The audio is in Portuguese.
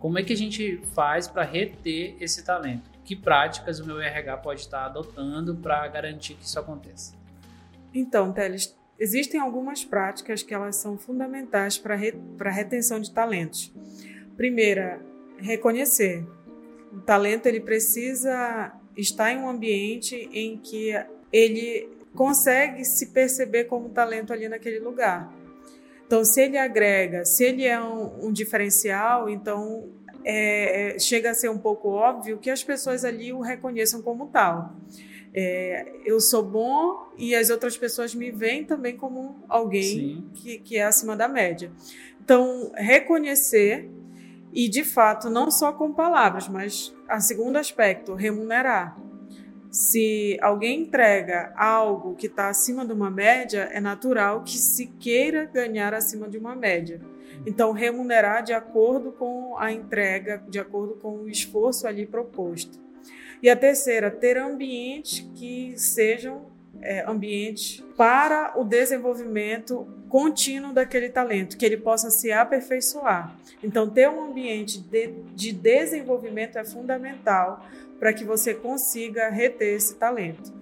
Como é que a gente faz para reter esse talento? Que práticas o meu RH pode estar adotando para garantir que isso aconteça? Então, Teles, existem algumas práticas que elas são fundamentais para re, a retenção de talentos. Primeira, reconhecer. O talento ele precisa estar em um ambiente em que ele consegue se perceber como talento ali naquele lugar. Então, se ele agrega, se ele é um, um diferencial, então é, é, chega a ser um pouco óbvio que as pessoas ali o reconheçam como tal. É, eu sou bom e as outras pessoas me veem também como alguém que, que é acima da média. Então, reconhecer e, de fato, não só com palavras, mas a segundo aspecto, remunerar. Se alguém entrega algo que está acima de uma média, é natural que se queira ganhar acima de uma média. Então, remunerar de acordo com a entrega, de acordo com o esforço ali proposto. E a terceira, ter ambientes que sejam é, ambientes para o desenvolvimento contínuo daquele talento, que ele possa se aperfeiçoar. Então, ter um ambiente de, de desenvolvimento é fundamental para que você consiga reter esse talento.